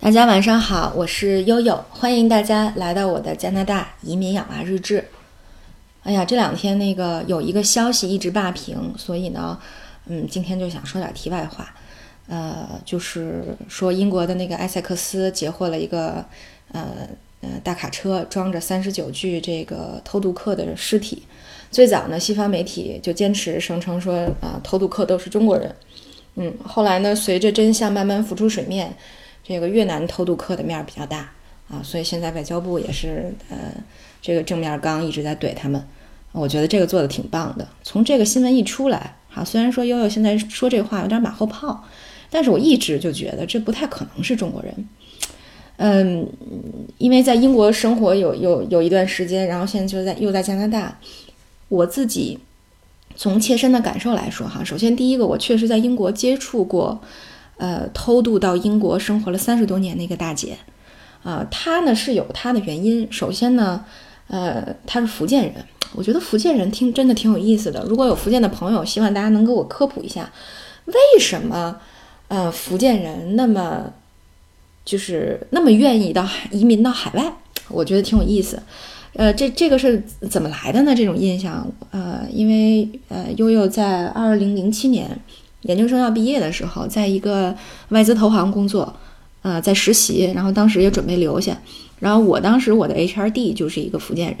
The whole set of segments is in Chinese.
大家晚上好，我是悠悠，欢迎大家来到我的加拿大移民养娃日志。哎呀，这两天那个有一个消息一直霸屏，所以呢，嗯，今天就想说点题外话。呃，就是说英国的那个埃塞克斯截获了一个呃呃大卡车，装着三十九具这个偷渡客的尸体。最早呢，西方媒体就坚持声称说啊，偷渡客都是中国人。嗯，后来呢，随着真相慢慢浮出水面。这个越南偷渡客的面儿比较大啊，所以现在外交部也是呃，这个正面刚一直在怼他们，我觉得这个做的挺棒的。从这个新闻一出来，啊，虽然说悠悠现在说这话有点马后炮，但是我一直就觉得这不太可能是中国人。嗯，因为在英国生活有有有一段时间，然后现在就在又在加拿大，我自己从切身的感受来说哈，首先第一个，我确实在英国接触过。呃，偷渡到英国生活了三十多年的一个大姐，啊，她呢是有她的原因。首先呢，呃，她是福建人，我觉得福建人听真的挺有意思的。如果有福建的朋友，希望大家能给我科普一下，为什么呃福建人那么就是那么愿意到移民到海外？我觉得挺有意思。呃，这这个是怎么来的呢？这种印象，呃，因为呃悠悠在二零零七年。研究生要毕业的时候，在一个外资投行工作，呃，在实习，然后当时也准备留下。然后我当时我的 HRD 就是一个福建人。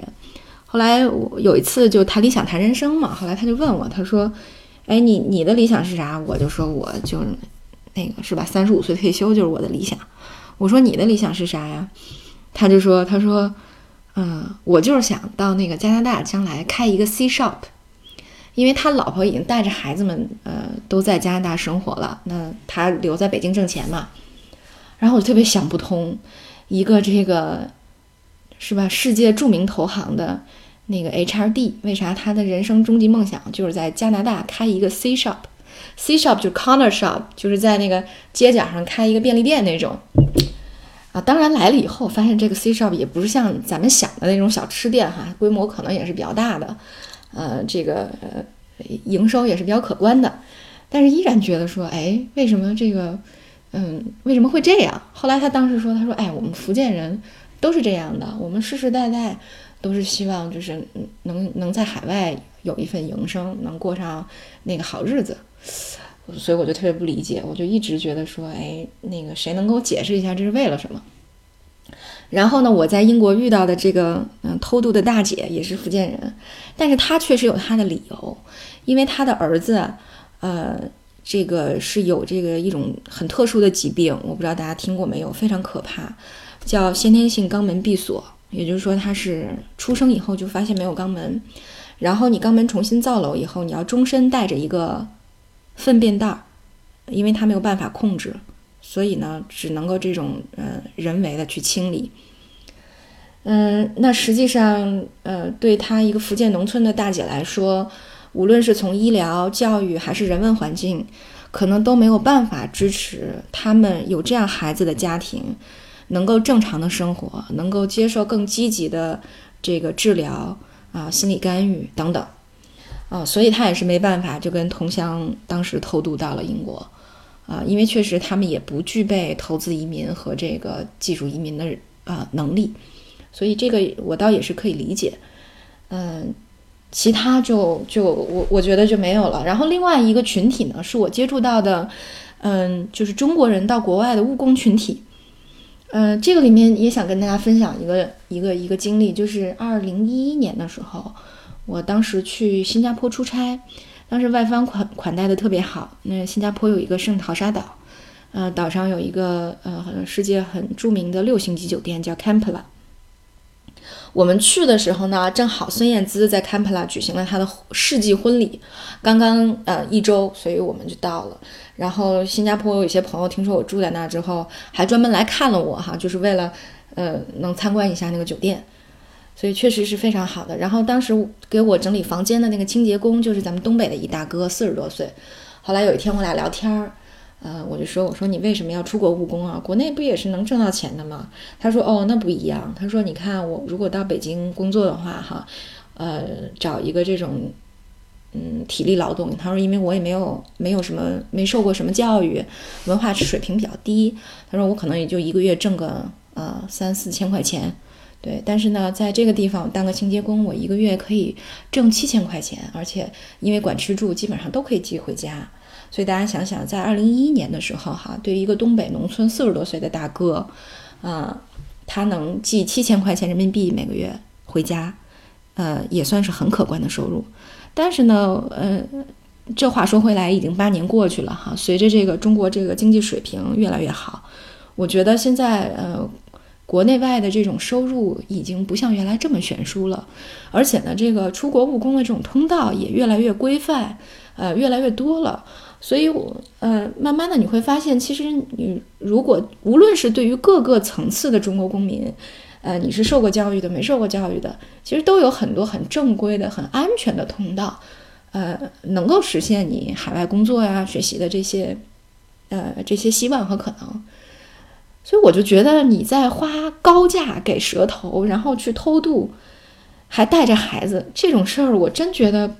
后来我有一次就谈理想谈人生嘛，后来他就问我，他说：“哎，你你的理想是啥？”我就说：“我就那个是吧，三十五岁退休就是我的理想。”我说：“你的理想是啥呀？”他就说：“他说，嗯，我就是想到那个加拿大将来开一个 C shop。”因为他老婆已经带着孩子们，呃，都在加拿大生活了，那他留在北京挣钱嘛。然后我就特别想不通，一个这个是吧，世界著名投行的那个 HRD，为啥他的人生终极梦想就是在加拿大开一个 C shop？C shop 就是 corner shop，就是在那个街角上开一个便利店那种。啊，当然来了以后发现这个 C shop 也不是像咱们想的那种小吃店哈，规模可能也是比较大的。呃，这个呃，营收也是比较可观的，但是依然觉得说，哎，为什么这个，嗯，为什么会这样？后来他当时说，他说，哎，我们福建人都是这样的，我们世世代代都是希望就是能能在海外有一份营生，能过上那个好日子，所以我就特别不理解，我就一直觉得说，哎，那个谁能给我解释一下这是为了什么？然后呢，我在英国遇到的这个嗯偷渡的大姐也是福建人，但是她确实有她的理由，因为她的儿子，呃，这个是有这个一种很特殊的疾病，我不知道大家听过没有，非常可怕，叫先天性肛门闭锁，也就是说他是出生以后就发现没有肛门，然后你肛门重新造瘘以后，你要终身带着一个粪便袋儿，因为他没有办法控制。所以呢，只能够这种呃人为的去清理。嗯，那实际上呃，对他一个福建农村的大姐来说，无论是从医疗、教育还是人文环境，可能都没有办法支持他们有这样孩子的家庭能够正常的生活，能够接受更积极的这个治疗啊、心理干预等等啊，所以他也是没办法，就跟同乡当时偷渡到了英国。啊，因为确实他们也不具备投资移民和这个技术移民的啊能力，所以这个我倒也是可以理解。嗯，其他就就我我觉得就没有了。然后另外一个群体呢，是我接触到的，嗯，就是中国人到国外的务工群体。嗯，这个里面也想跟大家分享一个一个一个经历，就是二零一一年的时候，我当时去新加坡出差。当时外方款款待的特别好。那新加坡有一个圣淘沙岛，呃，岛上有一个呃，世界很著名的六星级酒店叫 Campla。我们去的时候呢，正好孙燕姿在 Campla 举行了她的世纪婚礼，刚刚呃一周，所以我们就到了。然后新加坡有一些朋友听说我住在那之后，还专门来看了我哈，就是为了呃能参观一下那个酒店。所以确实是非常好的。然后当时给我整理房间的那个清洁工就是咱们东北的一大哥，四十多岁。后来有一天我俩聊天儿，呃，我就说我说你为什么要出国务工啊？国内不也是能挣到钱的吗？他说哦，那不一样。他说你看我如果到北京工作的话，哈，呃，找一个这种嗯，体力劳动。他说，因为我也没有没有什么没受过什么教育，文化水平比较低。他说，我可能也就一个月挣个呃三四千块钱，对。但是呢，在这个地方当个清洁工，我一个月可以挣七千块钱，而且因为管吃住，基本上都可以寄回家。所以大家想想，在二零一一年的时候，哈，对于一个东北农村四十多岁的大哥，啊，他能寄七千块钱人民币每个月回家，呃，也算是很可观的收入。但是呢，呃，这话说回来，已经八年过去了哈。随着这个中国这个经济水平越来越好，我觉得现在呃，国内外的这种收入已经不像原来这么悬殊了。而且呢，这个出国务工的这种通道也越来越规范，呃，越来越多了。所以，我呃，慢慢的你会发现，其实你如果无论是对于各个层次的中国公民，呃，你是受过教育的，没受过教育的，其实都有很多很正规的、很安全的通道，呃，能够实现你海外工作呀、学习的这些，呃，这些希望和可能。所以我就觉得你在花高价给蛇头，然后去偷渡，还带着孩子这种事儿，我真觉得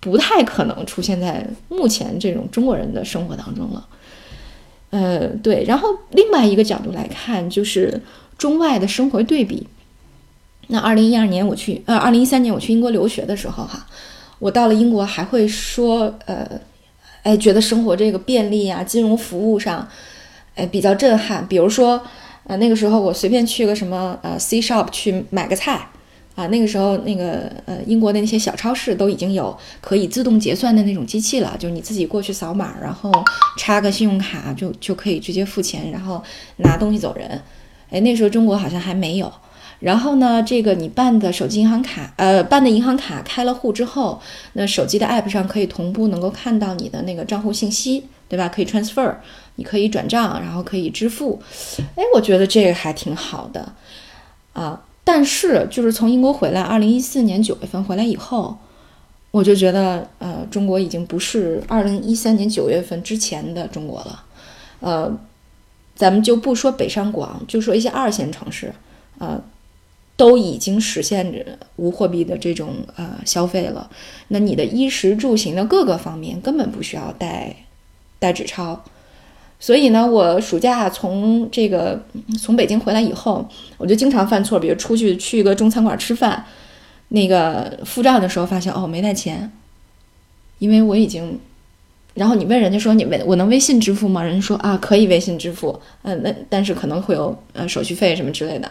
不太可能出现在目前这种中国人的生活当中了。呃，对。然后另外一个角度来看，就是。中外的生活对比，那二零一二年我去，呃，二零一三年我去英国留学的时候，哈，我到了英国还会说，呃，哎，觉得生活这个便利啊，金融服务上，哎，比较震撼。比如说，呃，那个时候我随便去个什么，呃，C shop 去买个菜，啊，那个时候那个，呃，英国的那些小超市都已经有可以自动结算的那种机器了，就你自己过去扫码，然后插个信用卡就就可以直接付钱，然后拿东西走人。哎，那时候中国好像还没有。然后呢，这个你办的手机银行卡，呃，办的银行卡开了户之后，那手机的 app 上可以同步能够看到你的那个账户信息，对吧？可以 transfer，你可以转账，然后可以支付。哎，我觉得这个还挺好的啊。但是就是从英国回来，二零一四年九月份回来以后，我就觉得，呃，中国已经不是二零一三年九月份之前的中国了，呃。咱们就不说北上广，就说一些二线城市，呃，都已经实现着无货币的这种呃消费了。那你的衣食住行的各个方面根本不需要带带纸钞。所以呢，我暑假从这个从北京回来以后，我就经常犯错，比如出去去一个中餐馆吃饭，那个付账的时候发现哦没带钱，因为我已经。然后你问人家说你微我能微信支付吗？人家说啊可以微信支付，嗯，那但是可能会有呃手续费什么之类的。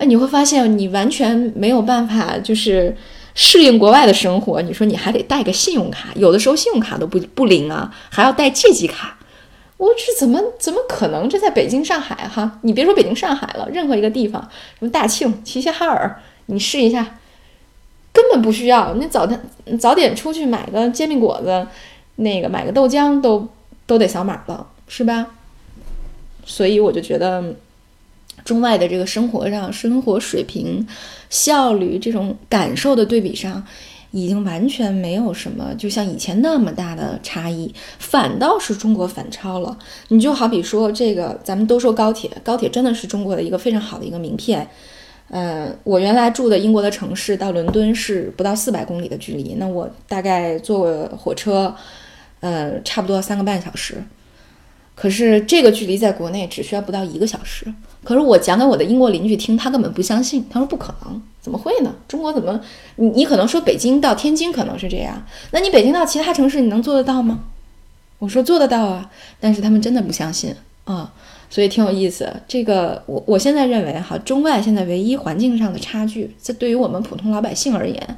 哎，你会发现你完全没有办法就是适应国外的生活。你说你还得带个信用卡，有的时候信用卡都不不灵啊，还要带借记卡。我这怎么怎么可能？这在北京、上海哈，你别说北京、上海了，任何一个地方，什么大庆、齐齐哈尔，你试一下，根本不需要。你早点早点出去买个煎饼果子。那个买个豆浆都都得扫码了，是吧？所以我就觉得，中外的这个生活上、生活水平、效率这种感受的对比上，已经完全没有什么，就像以前那么大的差异，反倒是中国反超了。你就好比说这个，咱们都说高铁，高铁真的是中国的一个非常好的一个名片。嗯，我原来住的英国的城市到伦敦是不到四百公里的距离，那我大概坐火车。呃，差不多三个半小时，可是这个距离在国内只需要不到一个小时。可是我讲给我的英国邻居听，他根本不相信，他说不可能，怎么会呢？中国怎么？你你可能说北京到天津可能是这样，那你北京到其他城市你能做得到吗？我说做得到啊，但是他们真的不相信啊，所以挺有意思。这个我我现在认为哈，中外现在唯一环境上的差距，这对于我们普通老百姓而言。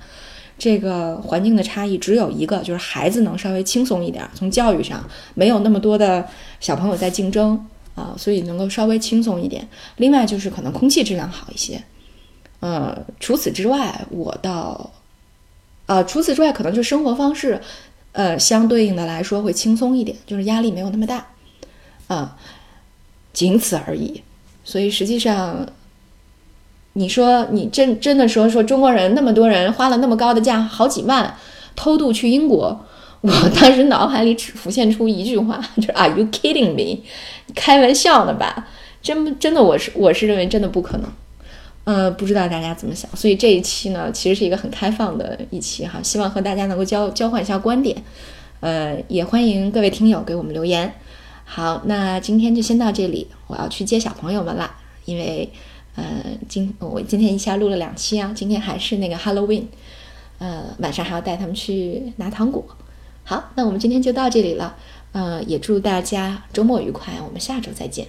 这个环境的差异只有一个，就是孩子能稍微轻松一点，从教育上没有那么多的小朋友在竞争啊，所以能够稍微轻松一点。另外就是可能空气质量好一些，呃，除此之外，我倒，呃，除此之外可能就生活方式，呃，相对应的来说会轻松一点，就是压力没有那么大，啊，仅此而已。所以实际上。你说你真真的说说中国人那么多人花了那么高的价好几万偷渡去英国，我当时脑海里只浮现出一句话，就是 Are you kidding me？开玩笑呢吧？真真的我是我是认为真的不可能，呃，不知道大家怎么想，所以这一期呢，其实是一个很开放的一期哈，希望和大家能够交交换一下观点，呃，也欢迎各位听友给我们留言。好，那今天就先到这里，我要去接小朋友们了，因为呃，今我今天一下录了两期啊，今天还是那个 Halloween，呃，晚上还要带他们去拿糖果。好，那我们今天就到这里了，呃，也祝大家周末愉快，我们下周再见。